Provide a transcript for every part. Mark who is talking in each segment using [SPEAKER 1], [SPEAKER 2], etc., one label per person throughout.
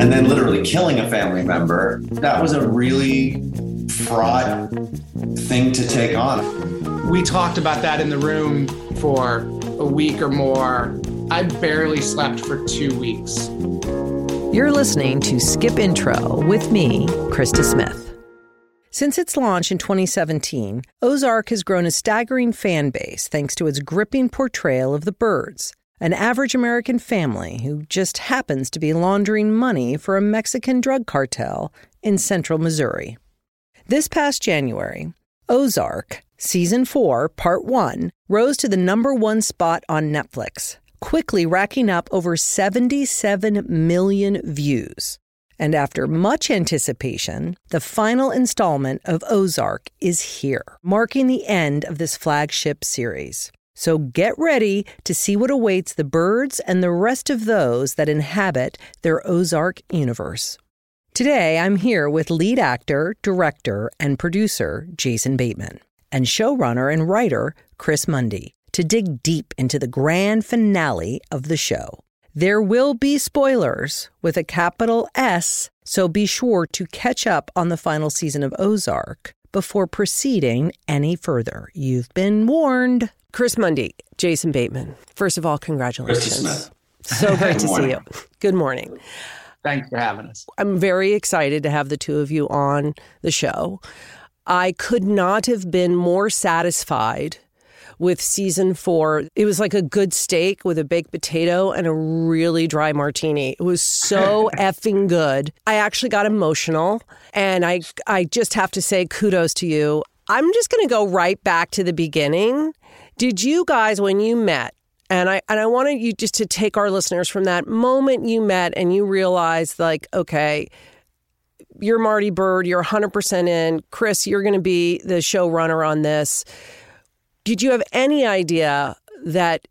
[SPEAKER 1] And then literally killing a family member, that was a really fraught thing to take on.
[SPEAKER 2] We talked about that in the room for a week or more. I barely slept for two weeks.
[SPEAKER 3] You're listening to Skip Intro with me, Krista Smith. Since its launch in 2017, Ozark has grown a staggering fan base thanks to its gripping portrayal of the Byrdes, an average American family who just happens to be laundering money for a Mexican drug cartel in central Missouri. This past January, Ozark, Season 4, Part 1, rose to the number one spot on Netflix, quickly racking up over 77 million views. And after much anticipation, the final installment of Ozark is here, marking the end of this flagship series. So get ready to see what awaits the Byrdes and the rest of those that inhabit their Ozark universe. Today, I'm here with lead actor, director, and producer Jason Bateman, and showrunner and writer Chris Mundy to dig deep into the grand finale of the show. There will be spoilers with a capital S, so be sure to catch up on the final season of Ozark before proceeding any further. You've been warned. Chris Mundy, Jason Bateman. First of all, congratulations. So great to see you. Good morning.
[SPEAKER 2] Thanks for having us.
[SPEAKER 3] I'm very excited to have the two of you on the show. I could not have been more satisfied with season four. It was like a good steak with a baked potato and a really dry martini. It was so effing good. I actually got emotional and I I just have to say kudos to you. I'm just going to go right back to the beginning. Did you guys when you met and I and I wanted you just to take our listeners from that moment you met and you realized like okay, you're Marty Byrde, you're 100% in. Chris, you're going to be the showrunner on this. Did you have any idea that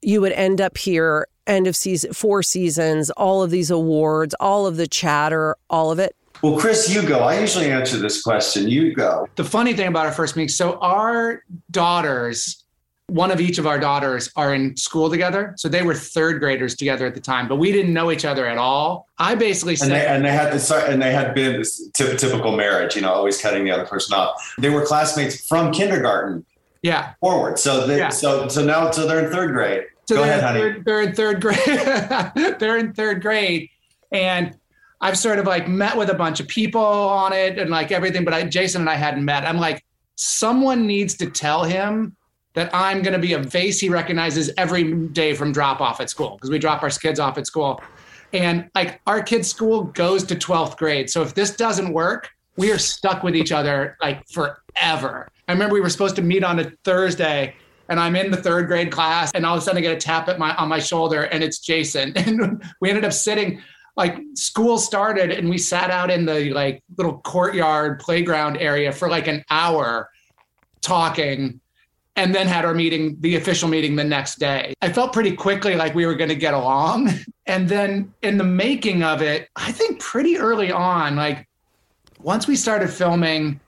[SPEAKER 3] you would end up here, end of season, four seasons, all of these awards, all of the chatter, all of it?
[SPEAKER 1] Well, Chris, you go. I usually answer this question. You go.
[SPEAKER 2] The funny thing about our first meeting, so our daughters, one of each of our daughters are in school together. So they were third graders together at the time, but we didn't know each other at all. I basically said,
[SPEAKER 1] and they, and they had this, and they had been this typical marriage, you know, always cutting the other person off. They were classmates from kindergarten
[SPEAKER 2] yeah.
[SPEAKER 1] Forward. So they, yeah. so so now so they're in third grade. So Go ahead, honey.
[SPEAKER 2] Third, they're in third grade. they're in third grade, and I've sort of like met with a bunch of people on it and like everything, but I, Jason and I hadn't met. I'm like, someone needs to tell him that I'm going to be a face he recognizes every day from drop off at school because we drop our kids off at school. And like our kids' school goes to 12th grade. So if this doesn't work, we are stuck with each other like forever. I remember we were supposed to meet on a Thursday and I'm in the third grade class and all of a sudden I get a tap at my on my shoulder and it's Jason. And we ended up sitting like school started and we sat out in the like little courtyard playground area for like an hour talking and then had our meeting, the official meeting the next day. I felt pretty quickly like we were going to get along. And then in the making of it, I think pretty early on, like once we started filming,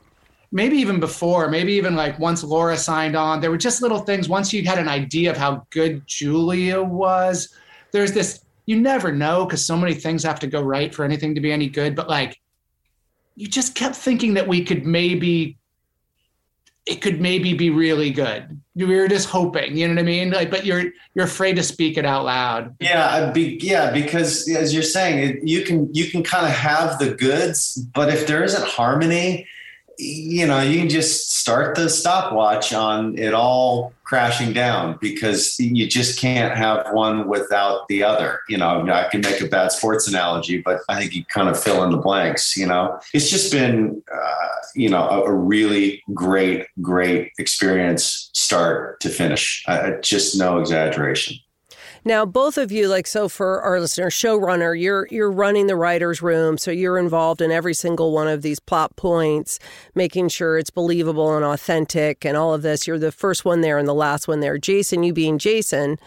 [SPEAKER 2] maybe even before, maybe even like once Laura signed on, there were just little things. Once you had an idea of how good Julia was, there's this, you never know because so many things have to go right for anything to be any good. But like, you just kept thinking that we could maybe, it could maybe be really good. We were just hoping, you know what I mean? Like, but you're you're afraid to speak it out loud.
[SPEAKER 1] Yeah, be, yeah, because as you're saying, you can you can kind of have the goods, but if there isn't harmony, you know, you can just start the stopwatch on it all crashing down because you just can't have one without the other. You know, I can make a bad sports analogy, but I think you kind of fill in the blanks. You know, it's just been, uh, you know, a, a, really great, great experience start to finish. Uh, just no exaggeration.
[SPEAKER 3] Now, both of you, like so for our listener, showrunner, you're you're running the writers' room, so you're involved in every single one of these plot points, making sure it's believable and authentic, and all of this. You're the first one there and the last one there. Jason, you being Jason.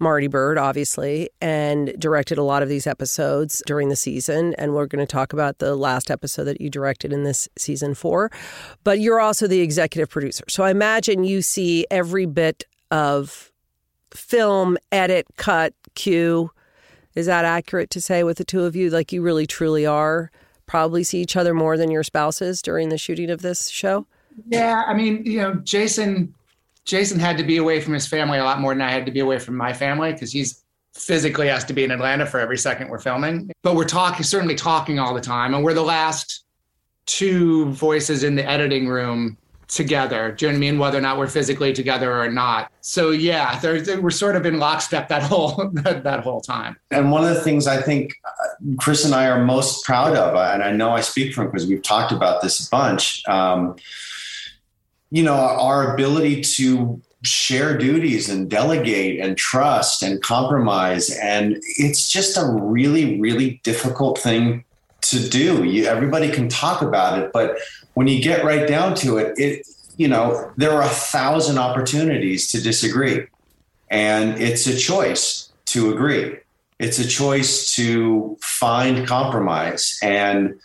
[SPEAKER 3] Marty Byrde, obviously, and directed a lot of these episodes during the season. And we're going to talk about the last episode that you directed in this season four. But you're also the executive producer. So I imagine you see every bit of film, edit, cut, cue. Is that accurate to say with the two of you? Like you really truly are probably see each other more than your spouses during the shooting of this show?
[SPEAKER 2] Yeah, I mean, you know, Jason Jason had to be away from his family a lot more than I had to be away from my family because he's physically has to be in Atlanta for every second we're filming. But we're talking, certainly talking all the time, and we're the last two voices in the editing room together. Do you know what I mean? Whether or not we're physically together or not. So yeah, we're sort of in lockstep that whole that, that, whole time.
[SPEAKER 1] And one of the things I think uh, Chris and I are most proud of, and I know I speak from because we've talked about this a bunch. Um, you know, our ability to share duties and delegate and trust and compromise, and it's just a really, really difficult thing to do. You, everybody can talk about it, but when you get right down to it, it you know there are a thousand opportunities to disagree, and it's a choice to agree. It's a choice to find compromise and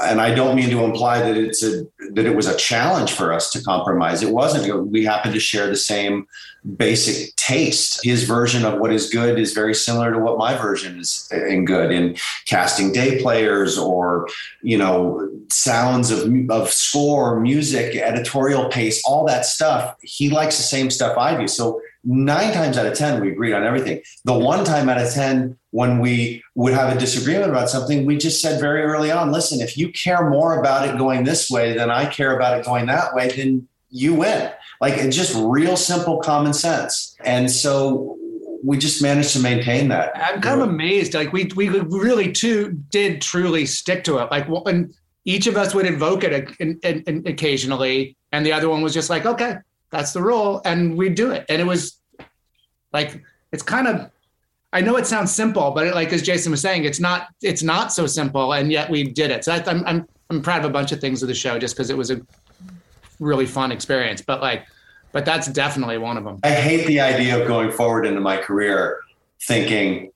[SPEAKER 1] and I don't mean to imply that it's a that it was a challenge for us to compromise. It wasn't. We happened to share the same basic taste. His version of what is good is very similar to what my version is uh, in good in casting day players or you know sounds of of score, music, editorial pace, all that stuff. He likes the same stuff I do. So nine times out of 10, we agreed on everything. The one time out of 10, when we would have a disagreement about something, we just said very early on listen, if you care more about it going this way than I care about it going that way, then you win. Like it's just real simple common sense. And so we just managed to maintain that.
[SPEAKER 2] I'm kind of amazed. Like we we really too did truly stick to it. Like when each of us would invoke it uh, in occasionally, and the other one was just like, okay, that's the rule, and we do it. And it was like it's kind of I know it sounds simple, but it, like as Jason was saying, it's not it's not so simple, and yet we did it. So I, I'm I'm I'm proud of a bunch of things of the show just because it was a really fun experience. But like, but that's definitely one of them.
[SPEAKER 1] I hate the idea of going forward into my career thinking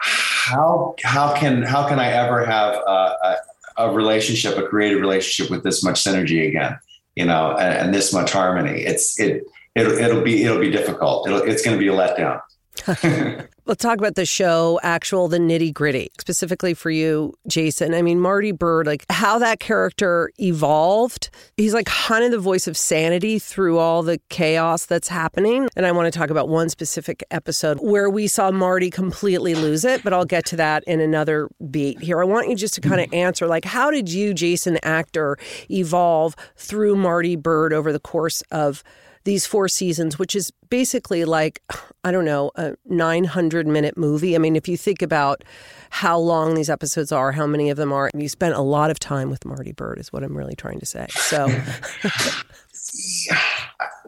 [SPEAKER 1] how how can how can I ever have a, a, a relationship, a creative relationship with this much synergy again? You know, and, and this much harmony. It's it it'll it'll be it'll be difficult. It'll, it's going to be a letdown.
[SPEAKER 3] Let's talk about the show, actual, the nitty gritty, specifically for you, Jason. I mean, Marty Byrde, like how that character evolved. He's like kind of the voice of sanity through all the chaos that's happening. And I want to talk about one specific episode where we saw Marty completely lose it, but I'll get to that in another beat here. I want you just to kind of answer, like, how did you, Jason, actor, evolve through Marty Byrde over the course of these four seasons, which is basically like, I don't know, a 900 minute movie. I mean, if you think about how long these episodes are, how many of them are, you spent a lot of time with Marty Byrde, is what I'm really trying to say. So.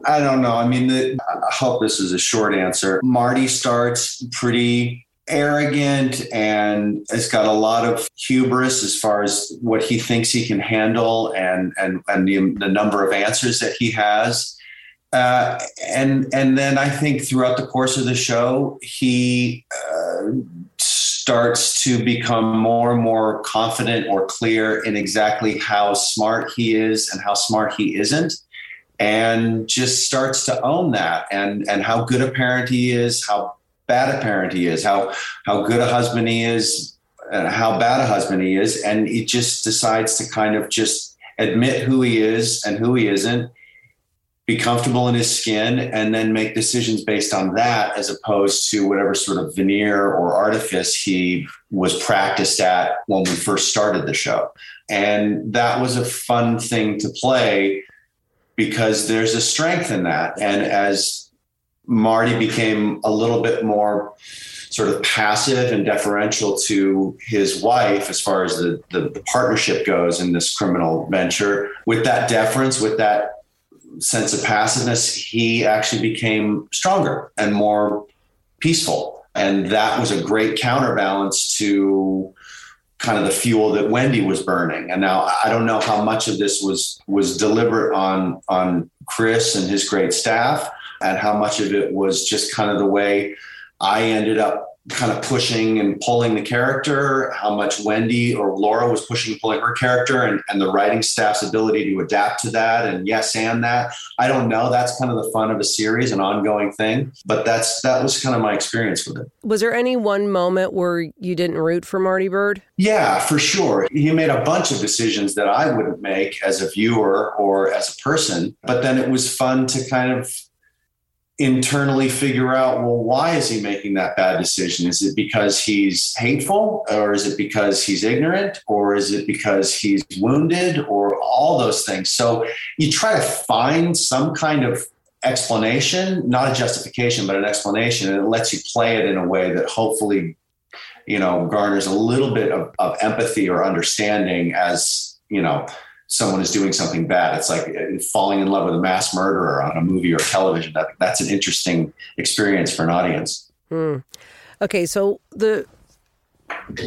[SPEAKER 1] I don't know. I mean, the, I hope this is a short answer. Marty starts pretty arrogant and has got a lot of hubris as far as what he thinks he can handle and and and the, the number of answers that he has uh, and and then I think throughout the course of the show, he uh, starts to become more and more confident or clear in exactly how smart he is and how smart he isn't, and just starts to own that and and how good a parent he is, how bad a parent he is, how how good a husband he is, how bad a husband he is, and he just decides to kind of just admit who he is and who he isn't be comfortable in his skin and then make decisions based on that as opposed to whatever sort of veneer or artifice he was practiced at when we first started the show. And that was a fun thing to play because there's a strength in that. And as Marty became a little bit more sort of passive and deferential to his wife as far as the, the, the partnership goes in this criminal venture, with that deference, with that sense of passiveness, he actually became stronger and more peaceful. And that was a great counterbalance to kind of the fuel that Wendy was burning. And now I don't know how much of this was was deliberate on on Chris and his great staff, and how much of it was just kind of the way I ended up kind of pushing and pulling the character, how much Wendy or Laura was pushing and pulling her character, and, and the writing staff's ability to adapt to that and yes and that. I don't know. That's kind of the fun of a series, an ongoing thing. But that's that was kind of my experience with it.
[SPEAKER 3] Was there any one moment where you didn't root for Marty Byrde?
[SPEAKER 1] Yeah, for sure. He made a bunch of decisions that I wouldn't make as a viewer or as a person. But then it was fun to kind of internally figure out well why is he making that bad decision? Is it because he's hateful or is it because he's ignorant or is it because he's wounded or all those things? So you try to find some kind of explanation not a justification but an explanation and it lets you play it in a way that hopefully you know garners a little bit of, of empathy or understanding as you know someone is doing something bad. It's like falling in love with a mass murderer on a movie or television. That, that's an interesting experience for an audience.
[SPEAKER 3] Hmm. Okay, so the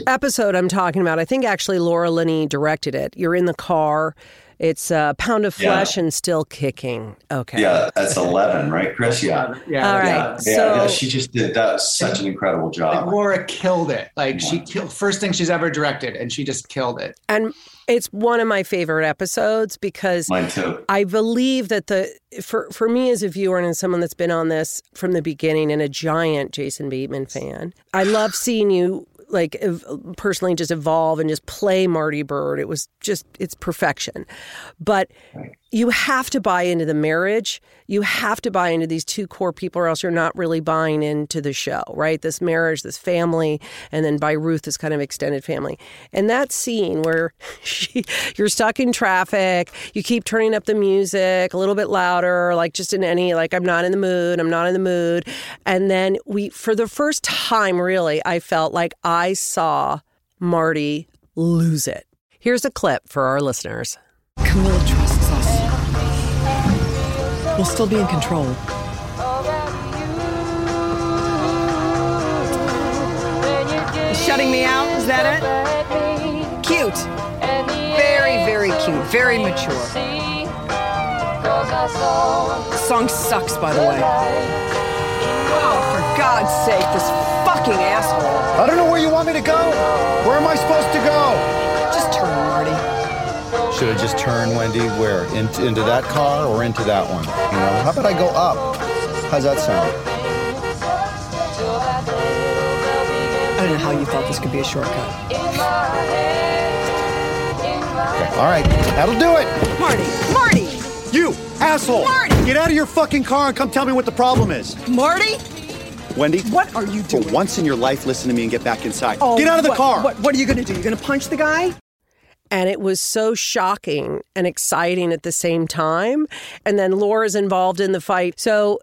[SPEAKER 3] episode I'm talking about, I think actually Laura Linney directed it. You're in the car. It's a pound of flesh yeah. and still kicking. Okay.
[SPEAKER 1] Yeah, that's 11, right, Chris? Yeah.
[SPEAKER 3] Yeah. All right.
[SPEAKER 1] Yeah,
[SPEAKER 3] so,
[SPEAKER 1] yeah, she just did that. Such an incredible job.
[SPEAKER 2] Like Laura killed it. Like she killed, first thing she's ever directed, and she just killed it.
[SPEAKER 3] And it's one of my favorite episodes because I believe that the for for me as a viewer and as someone that's been on this from the beginning and a giant Jason Bateman fan, I love seeing you like personally just evolve and just play Marty Byrde. It was just it's perfection. But you have to buy into the marriage. You have to buy into these two core people, or else you're not really buying into the show, right? This marriage, this family, and then by Ruth, this kind of extended family. And that scene where she, you're stuck in traffic, you keep turning up the music a little bit louder, like just in any, like, I'm not in the mood, I'm not in the mood. And then we, for the first time, really, I felt like I saw Marty lose it. Here's a clip for our listeners.
[SPEAKER 4] We'll still be in control.
[SPEAKER 5] Shutting me out? Is that it? Cute. Very, very cute. Very mature. The song sucks, by the way. Oh, for God's sake, this fucking asshole.
[SPEAKER 6] I don't know where you want me to go. Where am I supposed to go?
[SPEAKER 5] Just turn, Marty.
[SPEAKER 6] Should I just turn Wendy where? into into that car or into that one? You know, how about I go up? How's that sound?
[SPEAKER 5] I don't know how you thought this could be a shortcut.
[SPEAKER 6] Okay. All right, that'll do it.
[SPEAKER 5] Marty, Marty!
[SPEAKER 6] You asshole!
[SPEAKER 5] Marty!
[SPEAKER 6] Get out of your fucking car and come tell me what the problem is.
[SPEAKER 5] Marty?
[SPEAKER 6] Wendy?
[SPEAKER 5] What are you doing?
[SPEAKER 6] For once in your life, listen to me and get back inside. Oh, get out of the
[SPEAKER 5] what,
[SPEAKER 6] car!
[SPEAKER 5] What, what are you going to do? You're going to punch the guy?
[SPEAKER 3] And it was so shocking and exciting at the same time. And then Laura's involved in the fight. So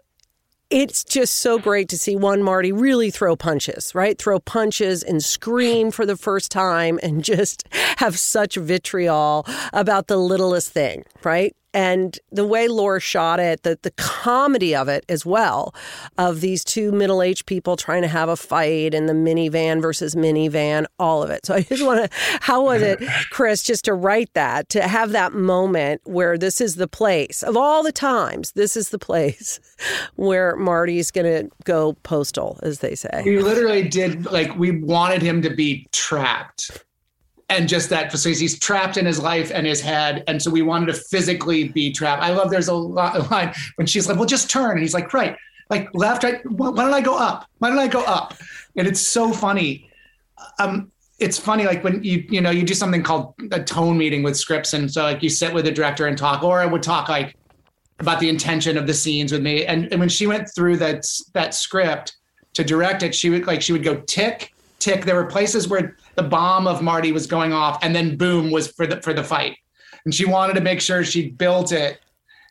[SPEAKER 3] it's just so great to see one Marty really throw punches, right? Throw punches and scream for the first time and just have such vitriol about the littlest thing, right? and the way Laura shot it, the the comedy of it as well, of these two middle aged people trying to have a fight and the minivan versus minivan, all of it. So I just want to, how was it, Chris, just to write that, to have that moment where this is the place of all the times, this is the place where Marty's going to go postal, as they say.
[SPEAKER 2] We literally did like we wanted him to be trapped and just that so he's trapped in his life and his head. And so we wanted to physically be trapped. I love there's a line when she's like well just turn. And he's like right. Like left right why don't i go up? Why don't i go up? And it's so funny. Um it's funny like when you you know you do something called a tone meeting with scripts. And so like you sit with the director and talk or i would talk like about the intention of the scenes with me. And, and when she went through that that script to direct it she would like she would go tick tick there were places where the bomb of Marty was going off, and then boom was for the for the fight. And she wanted to make sure she built it,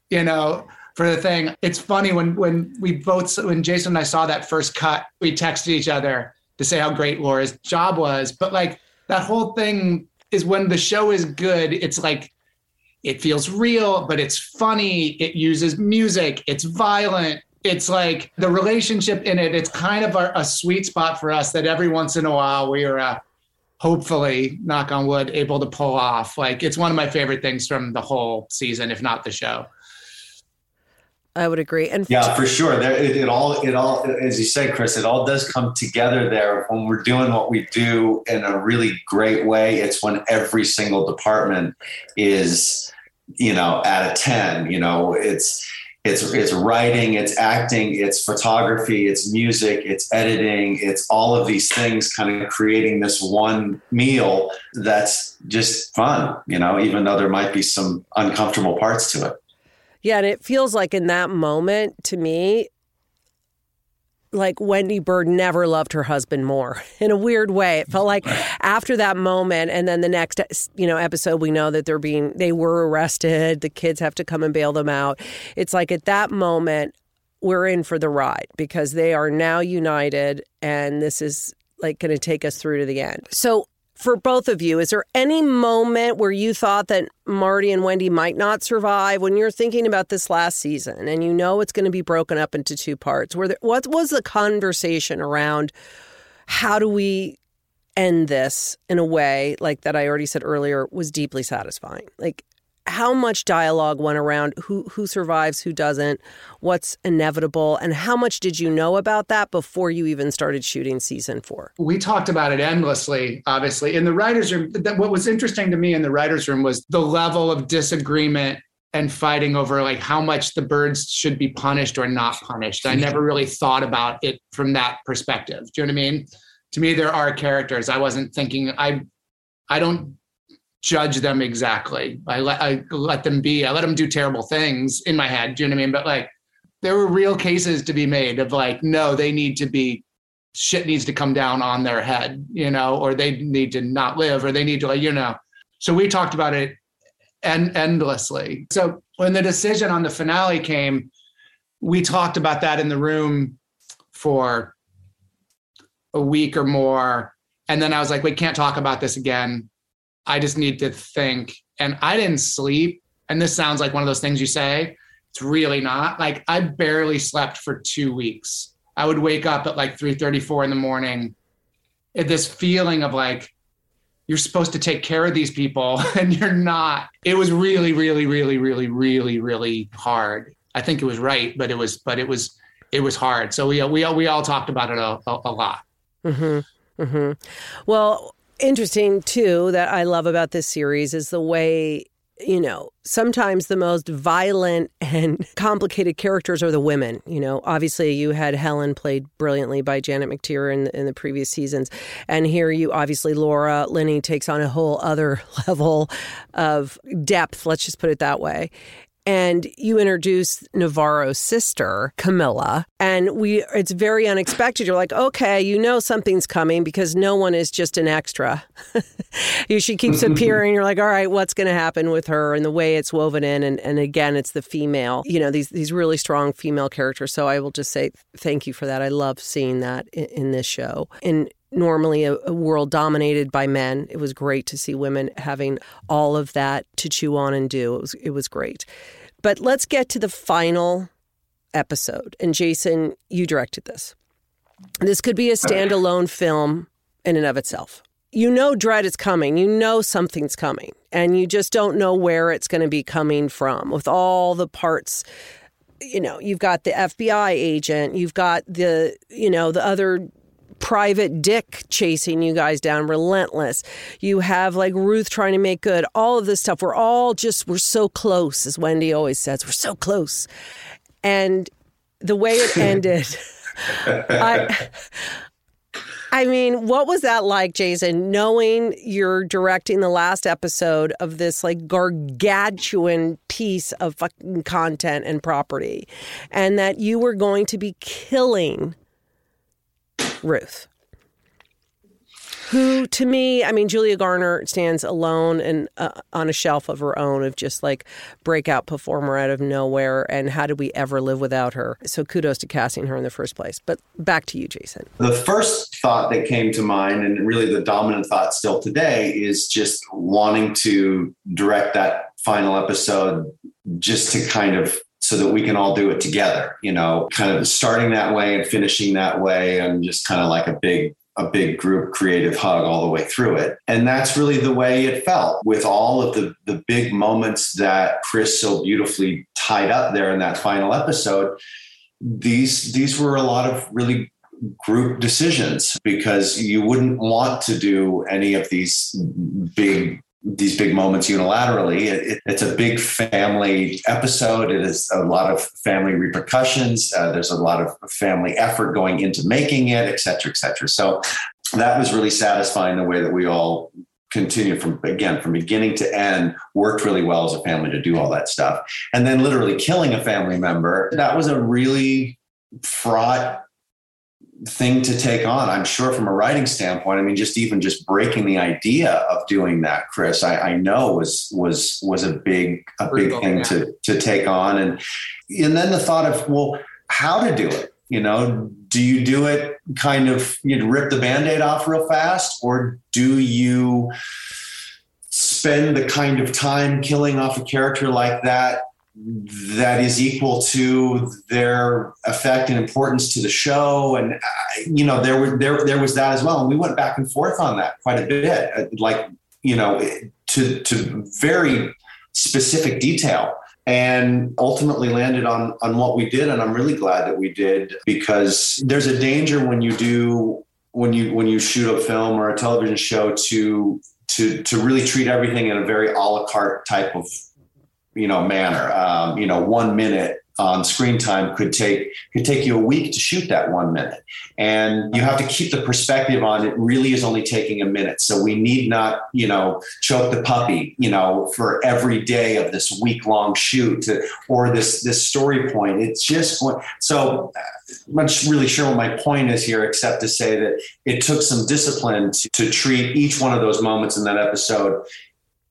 [SPEAKER 2] you know, for the thing. It's funny when when we both when Jason and I saw that first cut, we texted each other to say how great Laura's job was. But like that whole thing is when the show is good, it's like it feels real, but it's funny. It uses music. It's violent. It's like the relationship in it. It's kind of a, a sweet spot for us that every once in a while we are uh, hopefully, knock on wood, able to pull off. Like it's one of my favorite things from the whole season, if not the show.
[SPEAKER 3] I would agree. And
[SPEAKER 1] Yeah, for sure. There, it, it all, it all, as you said, Chris, it all does come together there when we're doing what we do in a really great way. It's when every single department is, you know, at a ten. You know, it's it's it's writing, it's acting, it's photography, it's music, it's editing, it's all of these things kind of creating this one meal that's just fun. You know, even though there might be some uncomfortable parts to it.
[SPEAKER 3] Yeah, and it feels like in that moment to me, like Wendy Byrde never loved her husband more in a weird way. It felt like after that moment, and then the next, you know, episode, we know that they're being, they were arrested. The kids have to come and bail them out. It's like at that moment, we're in for the ride because they are now united, and this is like going to take us through to the end. So for both of you, is there any moment where you thought that Marty and Wendy might not survive when you're thinking about this last season and you know it's going to be broken up into two parts? Where there, what was the conversation around how do we end this in a way like that I already said earlier was deeply satisfying? Like how much dialogue went around who who survives, who doesn't, what's inevitable, and how much did you know about that before you even started shooting season four?
[SPEAKER 2] We talked about it endlessly, obviously. In the writers' room, what was interesting to me in the writers' room was the level of disagreement and fighting over like how much the Byrdes should be punished or not punished. I never really thought about it from that perspective. Do you know what I mean? To me, there are characters. I wasn't thinking I I don't judge them exactly. I let I let them be. I let them do terrible things in my head. Do you know what I mean? But like there were real cases to be made of like, no, they need to be shit needs to come down on their head, you know, or they need to not live, or they need to like, you know. So we talked about it and endlessly. So when the decision on the finale came, we talked about that in the room for a week or more. And then I was like, we can't talk about this again I just need to think. And I didn't sleep. And this sounds like one of those things you say. It's really not. Like I barely slept for two weeks. I would wake up at like 3 34 in the morning. This feeling of like, you're supposed to take care of these people and you're not. It was really, really, really, really, really, really hard. I think it was right, but it was, but it was, it was hard. So we, we, we all talked about it a, a, a lot.
[SPEAKER 3] Mm-hmm. Mm-hmm. Well, interesting too that I love about this series is the way you know, sometimes the most violent and complicated characters are the women. You know, obviously you had Helen played brilliantly by Janet McTeer in, in the previous seasons. And here you obviously Laura Linney takes on a whole other level of depth, let's just put it that way and you introduce Navarro's sister, Camilla, and we it's very unexpected. You're like, okay, you know something's coming because no one is just an extra. she keeps appearing. You're like, all right, what's going to happen with her and the way it's woven in, and, and again, it's the female. You know these these really strong female characters. So I will just say thank you for that. I love seeing that in, in this show. And normally a, a, world dominated by men. It was great to see women having all of that to chew on and do. It was it was great. But let's get to the final episode. And Jason, you directed this. This could be a standalone film in and of itself. You know dread is coming. You know something's coming. And you just don't know where it's going to be coming from with all the parts you know, you've got the FBI agent, you've got the, you know, the other private dick chasing you guys down, relentless. You have like Ruth trying to make good, all of this stuff. We're all just, we're so close, as Wendy always says, we're so close. And the way it ended, I. I mean, what was that like, Jason, knowing you're directing the last episode of this like gargantuan piece of fucking content and property and that you were going to be killing Ruth. Who, to me, I mean, Julia Garner stands alone and uh, on a shelf of her own of just like breakout performer out of nowhere. And how did we ever live without her? So kudos to casting her in the first place. But back to you, Jason.
[SPEAKER 1] The first thought that came to mind, and really the dominant thought still today, is just wanting to direct that final episode just to kind of so that we can all do it together, you know, kind of starting that way and finishing that way and just kind of like a big a big group creative hug all the way through it. And that's really the way it felt with all of the, the big moments that Chris so beautifully tied up there in that final episode. These these were a lot of really group decisions because you wouldn't want to do any of these big these big moments unilaterally. It, it's a big family episode. It is a lot of family repercussions. Uh, there's a lot of family effort going into making it, et cetera, et cetera. So that was really satisfying the way that we all continued from again from beginning to end worked really well as a family to do all that stuff and then literally killing a family member that was a really fraught thing to take on i'm sure from a writing standpoint i mean just even just breaking the idea of doing that chris i, I know was was was a big a big thing to to take on. And and then the thought of well how to do it? You know do you do it kind of you know, rip the band-aid off real fast or do you spend the kind of time killing off a character like that that is equal to their effect and importance to the show. And uh, you know there were there there was that as well. And we went back and forth on that quite a bit uh, like you know to to very specific detail. And ultimately landed on on what we did. And I'm really glad that we did because there's a danger when you do when you when you shoot a film or a television show to to to really treat everything in a very a la carte type of you know manner. Um, you know, one minute on screen time could take could take you a week to shoot that one minute, and you have to keep the perspective on it. Really, is only taking a minute, so we need not you know choke the puppy you know for every day of this week long shoot to, or this this story point. It's just so. I'm not really sure what my point is here, except to say that it took some discipline to, to treat each one of those moments in that episode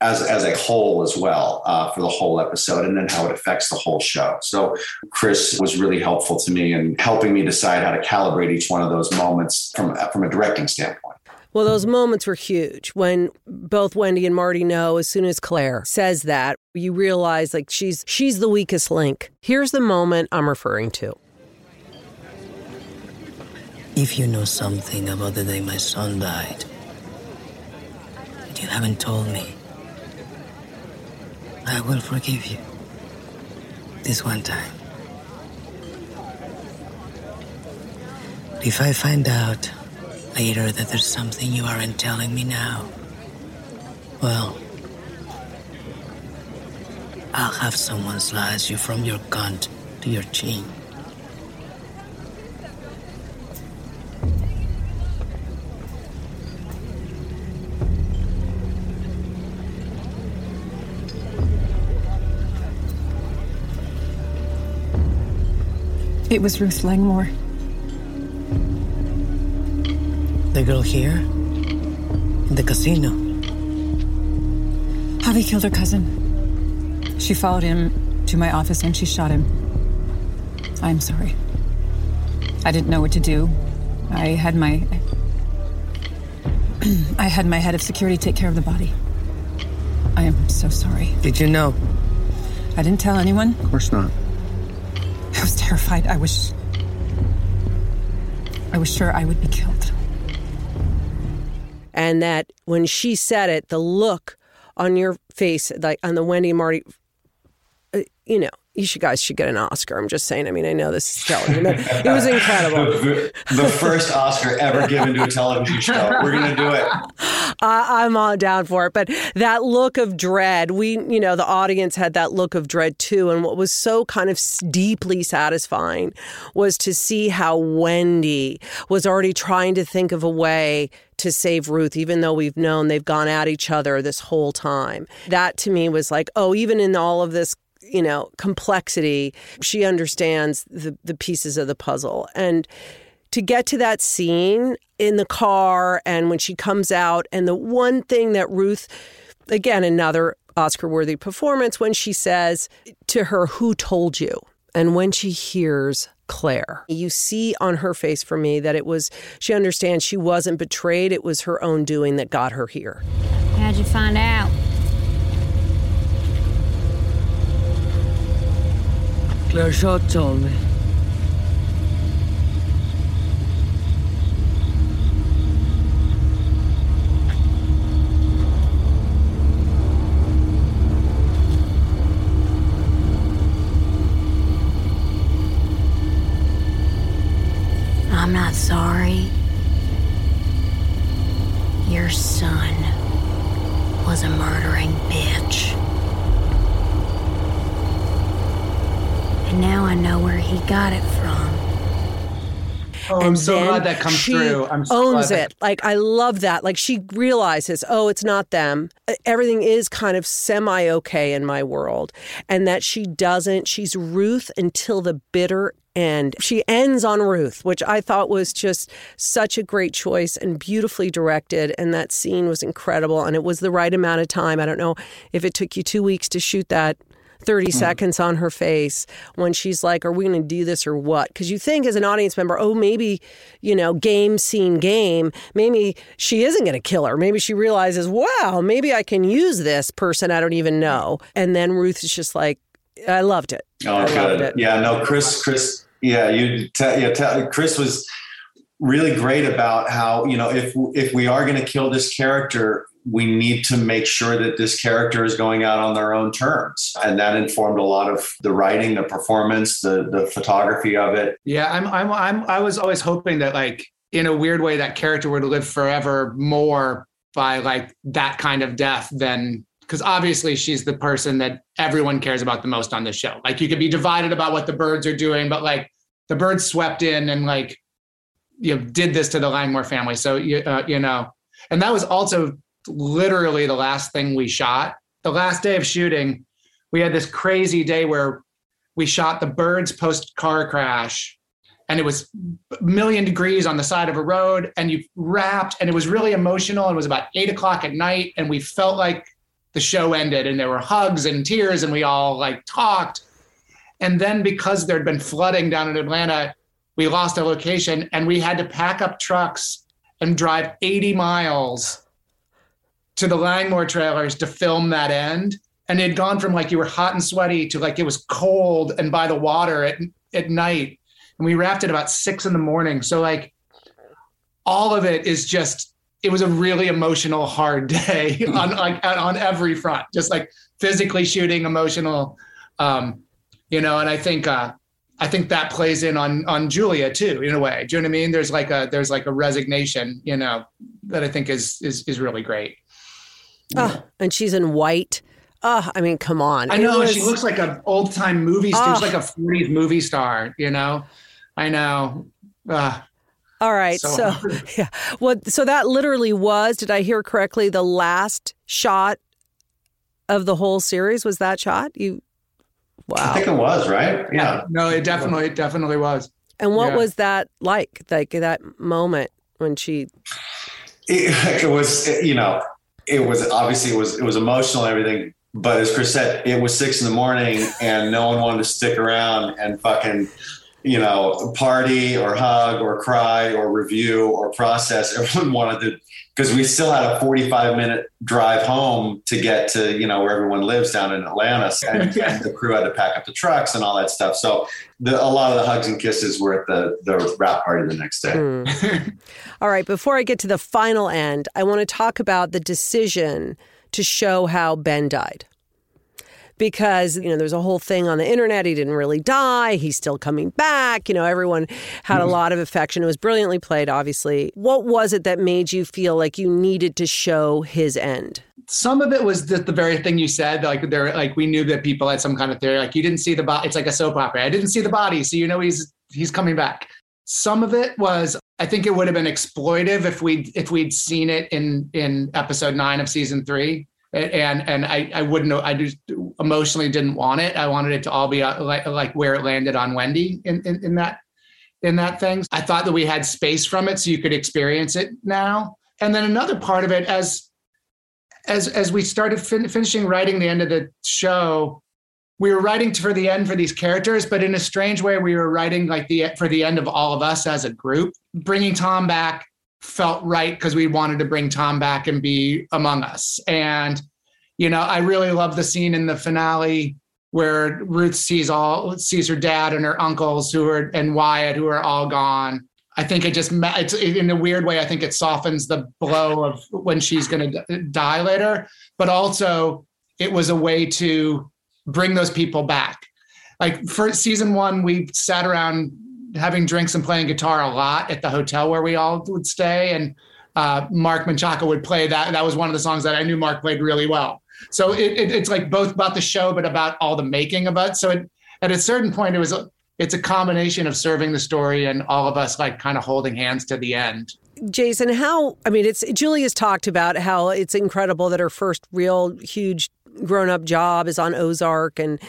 [SPEAKER 1] as as a whole as well uh, for the whole episode, and then how it affects the whole show. So Chris was really helpful to me in helping me decide how to calibrate each one of those moments from from a directing standpoint.
[SPEAKER 3] Well, those moments were huge when both Wendy and Marty know as soon as Claire says that, you realize like she's she's the weakest link. Here's the moment I'm referring to.
[SPEAKER 7] If you know something about the day my son died, but you haven't told me, I will forgive you. This one time. If I find out later that there's something you aren't telling me now, well, I'll have someone slice you from your cunt to your chin.
[SPEAKER 4] It was Ruth Langmore.
[SPEAKER 7] The girl here? In the casino?
[SPEAKER 4] Javi killed her cousin. She followed him to my office and she shot him. I'm sorry. I didn't know what to do. I had my. I had my head of security take care of the body. I am so sorry.
[SPEAKER 7] Did you know?
[SPEAKER 4] I didn't tell anyone.
[SPEAKER 7] Of course not.
[SPEAKER 4] I was terrified. I was. I was sure I would be killed.
[SPEAKER 3] And that when she said it, the look on your face, like on the Wendy and Marty, uh, you know, you should guys should get an Oscar. I'm just saying. I mean, I know this is television, but it was incredible.
[SPEAKER 1] the, the, first Oscar ever given to a television show. We're gonna do it.
[SPEAKER 3] I'm all down for it. But that look of dread, we, you know, the audience had that look of dread too. And what was so kind of deeply satisfying was to see how Wendy was already trying to think of a way to save Ruth, even though we've known they've gone at each other this whole time. That to me was like, oh, even in all of this you know, complexity. She understands the, the pieces of the puzzle. And to get to that scene in the car and when she comes out, and the one thing that Ruth, again, another Oscar worthy performance, when she says to her, Who told you? And when she hears Claire, you see on her face for me that it was, she understands she wasn't betrayed. It was her own doing that got her here.
[SPEAKER 8] How'd you find out?
[SPEAKER 7] Claire Shaw told me.
[SPEAKER 8] I'm not sorry. Your son was a murdering bitch. And now I know where he got it from.
[SPEAKER 2] Oh, I'm so glad that comes
[SPEAKER 3] she
[SPEAKER 2] through. I'm so
[SPEAKER 3] owns
[SPEAKER 2] glad that-
[SPEAKER 3] it. Like I love that. Like she realizes, oh, it's not them. Uh, Everything is kind of semi okay in my world, and that she doesn't. She's Ruth until the bitter end. She ends on Ruth, which I thought was just such a great choice and beautifully directed. And that scene was incredible, and it was the right amount of time. I don't know if it took you two weeks to shoot that. 30 mm-hmm. seconds on her face when she's like, Are we going to do this or what? Because you think as an audience member, oh, maybe, you know, game, scene, game, maybe she isn't going to kill her. Maybe she realizes, wow, maybe I can use this person I don't even know. And then Ruth is just like, I loved it.
[SPEAKER 1] Oh,
[SPEAKER 3] I
[SPEAKER 1] good.
[SPEAKER 3] it.
[SPEAKER 1] Yeah, no, Chris, Chris, yeah, you, te- yeah, te- Chris was really great about how you know if if we are going to kill this character, we need to make sure that this character is going out on their own terms, and that informed a lot of the writing, the performance, the the photography of it.
[SPEAKER 2] Yeah, I'm, I'm, I'm, I was always hoping that, like, in a weird way, that character would live forever more by like that kind of death than because obviously she's the person that everyone cares about the most on the show. Like, you could be divided about what the Byrdes are doing, but like the Byrdes swept in and like you know did this to the Langmore family. So you, uh, you know, and that was also literally the last thing we shot. The last day of shooting, we had this crazy day where we shot the Byrdes post car crash and it was a million degrees on the side of a road and you wrapped and it was really emotional it was about eight o'clock at night and we felt like the show ended and there were hugs and tears and we all like talked and then because there'd been flooding down in atlanta we lost our location and we had to pack up trucks and drive 80 miles to the langmore trailers to film that end. And it had gone from like you were hot and sweaty to like it was cold and by the water at, at night. And we wrapped at about six in the morning. So like all of it is just it was a really emotional hard day on like on every front. Just like physically shooting emotional um you know and i think uh i think that plays in on on julia too in a way. Do you know what i mean? There's like a there's like a resignation you know that i think is is is really great
[SPEAKER 3] Oh, and she's in white. Oh, I mean, come on.
[SPEAKER 2] I know
[SPEAKER 3] was-
[SPEAKER 2] she looks like an old time movie star. She's
[SPEAKER 3] Oh.
[SPEAKER 2] like a 40s movie star, you know? I know. Uh,
[SPEAKER 3] All right.
[SPEAKER 2] So
[SPEAKER 3] So, yeah. Well, so that literally was, did I hear correctly, the last shot of the whole series was that shot? You wow.
[SPEAKER 1] I think it was right. Yeah.
[SPEAKER 2] no, it definitely, it definitely was.
[SPEAKER 3] And what
[SPEAKER 2] Yeah.
[SPEAKER 3] was that like? Like that moment when she
[SPEAKER 1] it, it was you know it was obviously it was it was emotional and everything but as chris said it was six in the morning and no one wanted to stick around and fucking you know party or hug or cry or review or process. Everyone wanted to because we still had a 45 minute drive home to get to you know where everyone lives down in atlanta and, and the crew had to pack up the trucks and all that stuff so the, a lot of the hugs and kisses were at the the wrap party the next day
[SPEAKER 3] Hmm. All right, before I get to the final end, I want to talk about the decision to show how Ben died. Because, you know, there's a whole thing on the internet. He didn't really die. He's still coming back. You know, everyone had a mm. lot of affection. It was brilliantly played, obviously. What was it that made you feel like you needed to show his end?
[SPEAKER 2] Some of it was the, the very thing you said. Like there, like we knew that people had some kind of theory. Like you didn't see the body. It's like a soap opera. I didn't see the body, so you know he's he's coming back. Some of it was, I think it would have been exploitive if we if we'd seen it in in episode nine of season three. And and I I wouldn't know. I just emotionally didn't want it. I wanted it to all be uh, like like where it landed on Wendy in in, in that in that thing. I thought that we had space from it so you could experience it now. And then another part of it, as as as we started fin- finishing writing the end of the show, we were writing for the end for these characters, but in a strange way, we were writing like the for the end of all of us as a group. Bringing Tom back felt right because we wanted to bring Tom back and be among us. And you know, I really love the scene in the finale where Ruth sees all sees her dad and her uncles who are and Wyatt who are all gone. I think it just it's in a weird way. I think it softens the blow of when she's going to die later, but also it was a way to bring those people back. Like for season one, we sat around having drinks and playing guitar a lot at the hotel where we all would stay, and uh, Marc Menchaca would play that. That was one of the songs that I knew Marc played really well. So it, it, it's like both about the show, but about all the making of it. So it, at a certain point, it was it's a combination of serving the story and all of us like kind of holding hands to the end.
[SPEAKER 3] Jason, how I mean, it's Julia's talked about how it's incredible that her first real huge grown up job is on Ozark. And,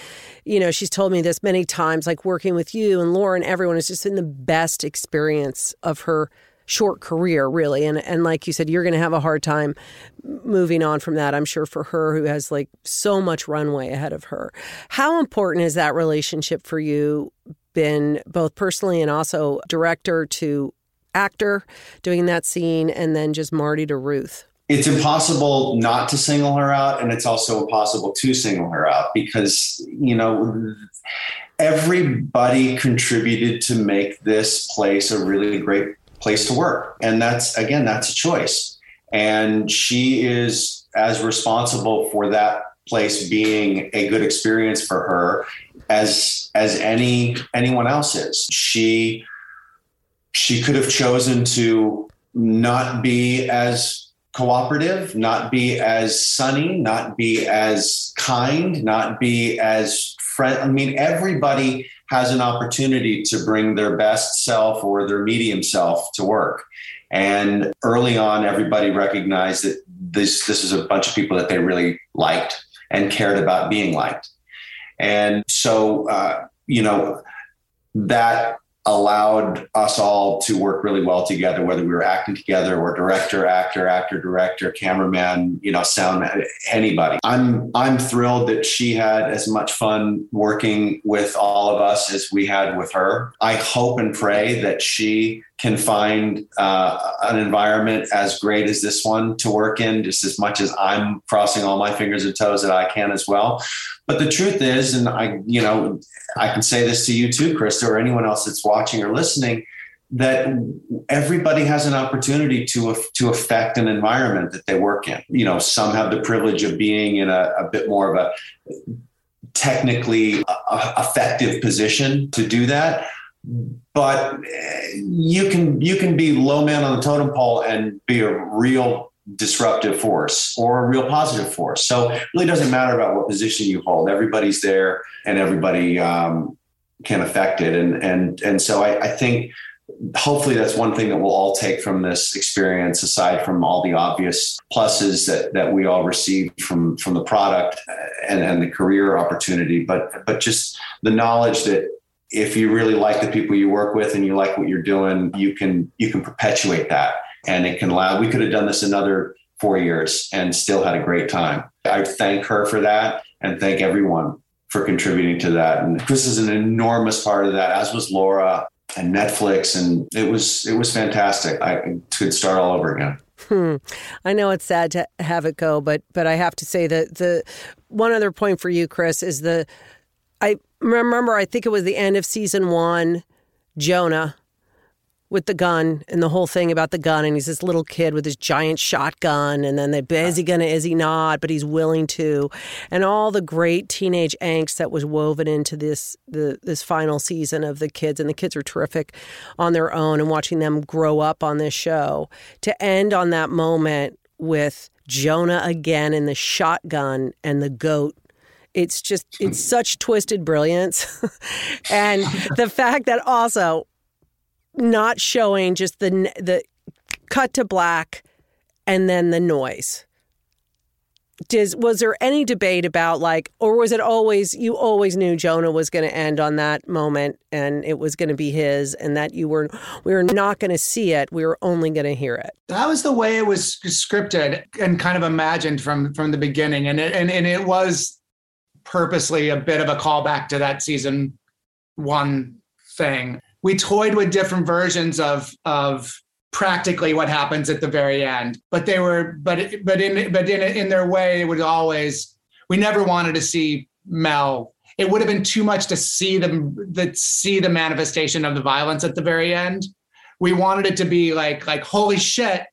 [SPEAKER 3] you know, she's told me this many times, like working with you and Lauren, everyone has just been the best experience of her short career, really. And and like you said, you're going to have a hard time moving on from that. I'm sure for her, who has like so much runway ahead of her. How important has that relationship for you been, both personally and also director to actor, doing that scene, and then just Marty to Ruth?
[SPEAKER 1] It's impossible not to single her out, and it's also impossible to single her out because you know everybody contributed to make this place a really great place to work. And that's, again, that's a choice. And she is as responsible for that place being a good experience for her as as any anyone else is. She she could have chosen to not be as cooperative, not be as sunny, not be as kind, not be as friend. I mean, everybody has an opportunity to bring their best self or their medium self to work. And early on, everybody recognized that this this is a bunch of people that they really liked and cared about being liked. And so, uh, you know, that allowed us all to work really well together, whether we were acting together or director, actor, actor, director, cameraman, you know, sound anybody. I'm I'm thrilled that she had as much fun working with all of us as we had with her. I hope and pray that she can find uh, an environment as great as this one to work in, just as much as I'm crossing all my fingers and toes that I can as well. But the truth is, and I, you know, I can say this to you too, Krista, or anyone else that's watching or listening, that everybody has an opportunity to to affect an environment that they work in. You know, some have the privilege of being in a, a bit more of a technically uh, effective position to do that but you can you can be low man on the totem pole and be a real disruptive force or a real positive force. So it really doesn't matter about what position you hold. Everybody's there and everybody um, can affect it. And and and so I, I think hopefully that's one thing that we'll all take from this experience aside from all the obvious pluses that that we all received from from the product and, and the career opportunity but but just the knowledge that if you really like the people you work with and you like what you're doing, you can you can perpetuate that, and it can allow. We could have done this another four years and still had a great time. I thank her for that, and thank everyone for contributing to that. And Chris is an enormous part of that, as was Laura and Netflix, and it was it was fantastic. I could start all over again.
[SPEAKER 3] Hmm. I know it's sad to have it go, but but I have to say that the one other point for you, Chris, is the I remember, I think it was the end of season one, Jonah with the gun and the whole thing about the gun. And he's this little kid with his giant shotgun. And then they, is he to, is he not? But he's willing to. And all the great teenage angst that was woven into this, the, this final season of the kids. And the kids are terrific on their own and watching them grow up on this show. To end on that moment with Jonah again in the shotgun and the goat it's just it's such twisted brilliance and the fact that also not showing just the the cut to black and then the noise. Does was there any debate about like or was it always you always knew jonah was going to end on that moment and it was going to be his and that you were we were not going to see it we were only going to hear it?
[SPEAKER 2] That was the way it was scripted and kind of imagined from from the beginning. And it, and, and it was purposely a bit of a callback to that season one thing. We toyed with different versions of of practically what happens at the very end, but they were but but in but in in their way it was always we never wanted to see Mel. It would have been too much to see that see the manifestation of the violence at the very end. We wanted it to be like like holy shit,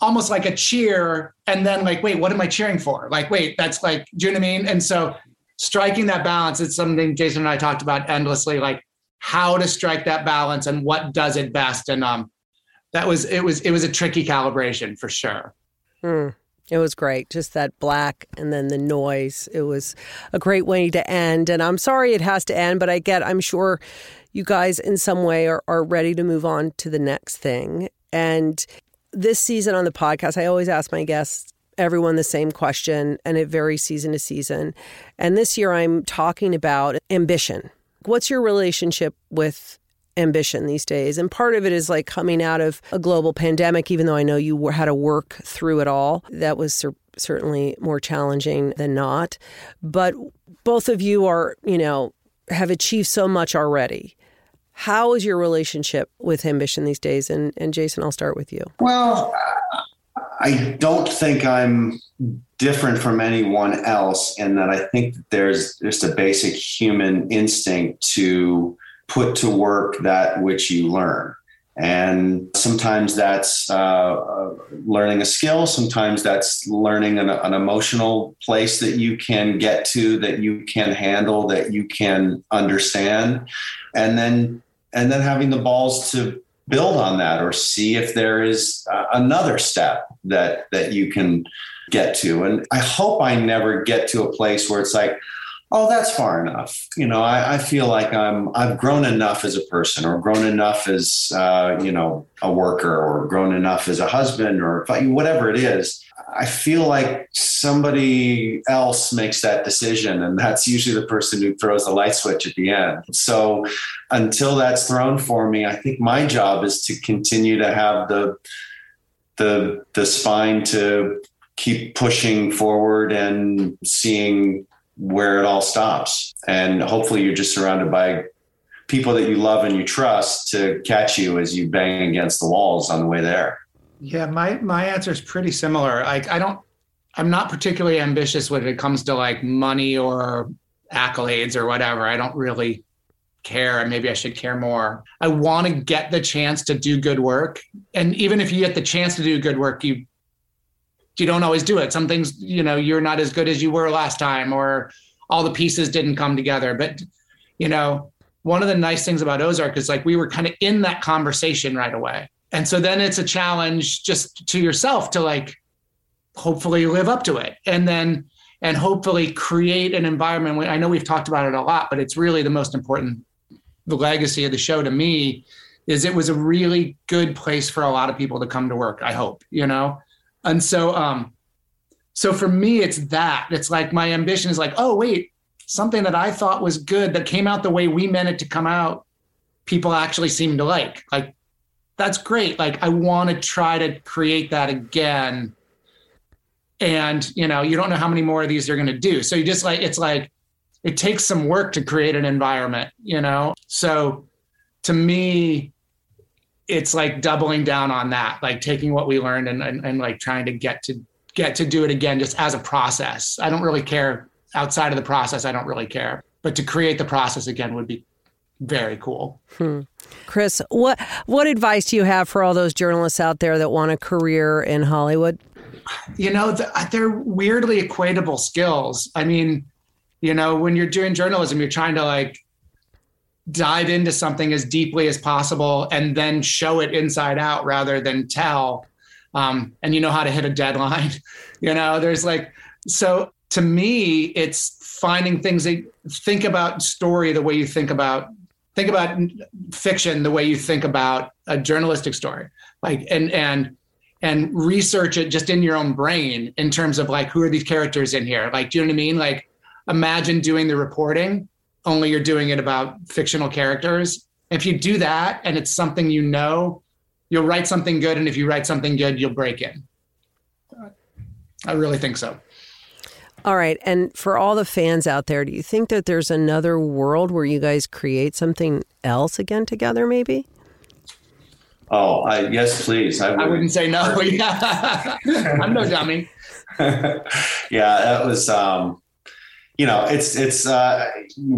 [SPEAKER 2] almost like a cheer, and then like wait, what am I cheering for? Like wait, that's like do you know what I mean? And so striking that balance it's something jason and i talked about endlessly like how to strike that balance and what does it best and um that was it was it was a tricky calibration for sure
[SPEAKER 3] hmm. It was great. Just that black and then the noise. It was a great way to end. And I'm sorry it has to end, but I get, I'm sure you guys in some way are, are ready to move on to the next thing. And this season on the podcast, I always ask my guests, everyone the same question, and it varies season to season. And this year I'm talking about ambition. What's your relationship with ambition these days. And part of it is like coming out of a global pandemic, even though I know you had to work through it all. That was cer- certainly more challenging than not. But both of you are, you know, have achieved so much already. How is your relationship with ambition these days? And, and Jason, I'll start with you.
[SPEAKER 1] Well, I don't think I'm different from anyone else in that I think that there's just a basic human instinct to put to work that which you learn. And sometimes that's uh, learning a skill. Sometimes that's learning an, an, emotional place that you can get to, that you can handle, that you can understand, and then and then having the balls to build on that or see if there is uh, another step that that you can get to. And I hope I never get to a place where it's like, oh, that's far enough. You know, I, I, feel like I'm I've grown enough as a person, or grown enough as uh, you know a worker, or grown enough as a husband, or whatever it is. I feel like somebody else makes that decision, and that's usually the person who throws the light switch at the end. So until that's thrown for me, I think my job is to continue to have the the the spine to keep pushing forward and seeing where it all stops. And hopefully you're just surrounded by people that you love and you trust to catch you as you bang against the walls on the way there.
[SPEAKER 2] Yeah, my my answer is pretty similar. Like I don't I'm not particularly ambitious when it comes to like money or accolades or whatever. I don't really care. and Maybe I should care more. I want to get the chance to do good work. And even if you get the chance to do good work, you you don't always do it. Some things, you know, you're not as good as you were last time, or all the pieces didn't come together. But, you know, one of the nice things about Ozark is like we were kind of in that conversation right away. And so then it's a challenge just to yourself to like hopefully live up to it. And then, and hopefully create an environment. I know we've talked about it a lot, but it's really the most important. The legacy of the show to me is it was a really good place for a lot of people to come to work. I hope, you know, and so, um, so for me, it's that. It's like my ambition is like, oh wait, something that I thought was good that came out the way we meant it to come out, people actually seem to like. Like, that's great. Like, I want to try to create that again. And you know, you don't know how many more of these you're going to do. So you just like, it's like, it takes some work to create an environment. You know, so to me, it's like doubling down on that, like taking what we learned and, and, and like trying to get to get to do it again just as a process. I don't really care outside of the process. I don't really care, but to create the process again would be very cool.
[SPEAKER 3] Hmm. Chris, what what advice do you have for all those journalists out there that want a career in Hollywood?
[SPEAKER 2] You know, they're weirdly equatable skills. I mean, you know, when you're doing journalism, you're trying to like dive into something as deeply as possible and then show it inside out rather than tell. Um, and you know how to hit a deadline. you know, there's like, so to me, it's finding things that think about story the way you think about think about fiction the way you think about a journalistic story like and and and research it just in your own brain in terms of like who are these characters in here like do you know what i mean like imagine doing the reporting only you're doing it about fictional characters. If you do that and it's something you know, you'll write something good. And if you write something good, you'll break in. I really think so.
[SPEAKER 3] All right. And for all the fans out there, do you think that there's another world where you guys create something else again together, maybe?
[SPEAKER 1] Oh, I, yes, please.
[SPEAKER 2] I, would. I wouldn't say no. I'm no dummy.
[SPEAKER 1] yeah, that was um, you know, it's it's uh,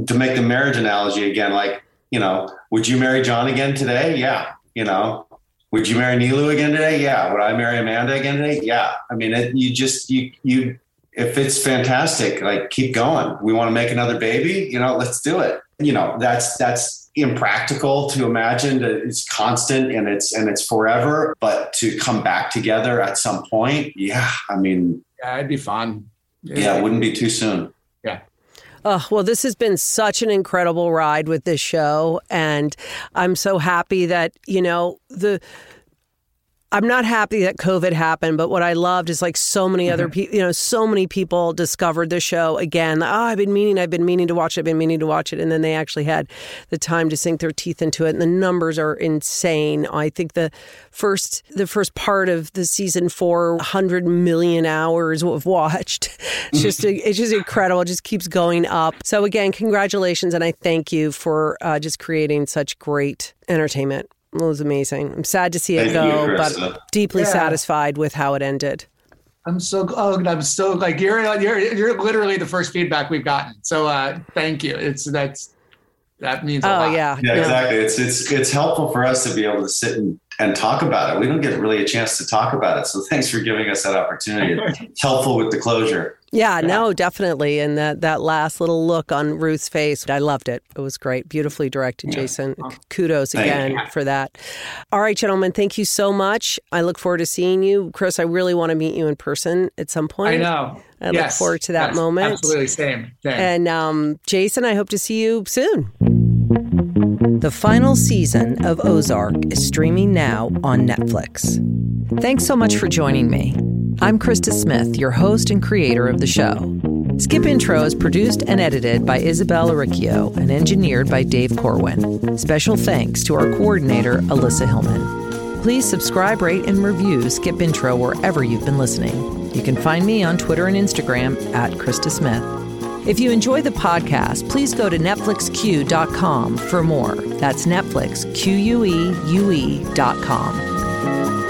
[SPEAKER 1] to make the marriage analogy again. Like, you know, would you marry John again today? Yeah. You know, would you marry Nilu again today? Yeah. Would I marry Amanda again today? Yeah. I mean, it, you just you you if it's fantastic, like keep going. We want to make another baby. You know, let's do it. You know, that's that's impractical to imagine that it's constant and it's and it's forever but to come back together at some point yeah i mean
[SPEAKER 2] yeah it'd be fun
[SPEAKER 1] yeah, it wouldn't be too soon
[SPEAKER 2] yeah
[SPEAKER 3] Oh, well, this has been such an incredible ride with this show. And I'm so happy that, you know, the I'm not happy that COVID happened, but what I loved is like so many other people, you know, so many people discovered the show again. Oh, I've been meaning, I've been meaning to watch it, I've been meaning to watch it. And then they actually had the time to sink their teeth into it. And the numbers are insane. I think the first, the first part of the season four, 100 million hours of watched. It's just, it's just incredible. It just keeps going up. So again, congratulations. And I thank you for uh, just creating such great entertainment. It was amazing. I'm sad to see it
[SPEAKER 1] Thank
[SPEAKER 3] go,
[SPEAKER 1] you,
[SPEAKER 3] but deeply
[SPEAKER 2] Yeah.
[SPEAKER 3] satisfied with how it ended.
[SPEAKER 2] I'm so oh, I'm so like you're you're you're literally the first feedback we've gotten. So uh, thank you. It's that's that means a
[SPEAKER 3] Oh
[SPEAKER 2] lot.
[SPEAKER 3] yeah,
[SPEAKER 1] yeah exactly it's it's it's helpful for us to be able to sit and, and talk about it we don't get really a chance to talk about it so thanks for giving us that opportunity it's helpful with the closure
[SPEAKER 3] yeah, no, definitely. And that that last little look on Ruth's face, I loved it. It was great, beautifully directed, Jason. Kudos
[SPEAKER 1] Thank
[SPEAKER 3] again
[SPEAKER 1] you.
[SPEAKER 3] for that. All right, gentlemen, thank you so much. I look forward to seeing you, Chris. I really want to meet you in person at some point.
[SPEAKER 2] I know.
[SPEAKER 3] I look forward to that
[SPEAKER 2] Yes,
[SPEAKER 3] moment.
[SPEAKER 2] Absolutely, same. same.
[SPEAKER 3] And um, Jason, I hope to see you soon. The final season of Ozark is streaming now on Netflix. Thanks so much for joining me. I'm Krista Smith, your host and creator of the show. Skip Intro is produced and edited by Isabel Aricchio and engineered by Dave Corwin. Special thanks to our coordinator, Alyssa Hillman. Please subscribe, rate, and review Skip Intro wherever you've been listening. You can find me on Twitter and Instagram at Krista Smith. If you enjoy the podcast, please go to netflixq.com for more. That's Netflix, dot com.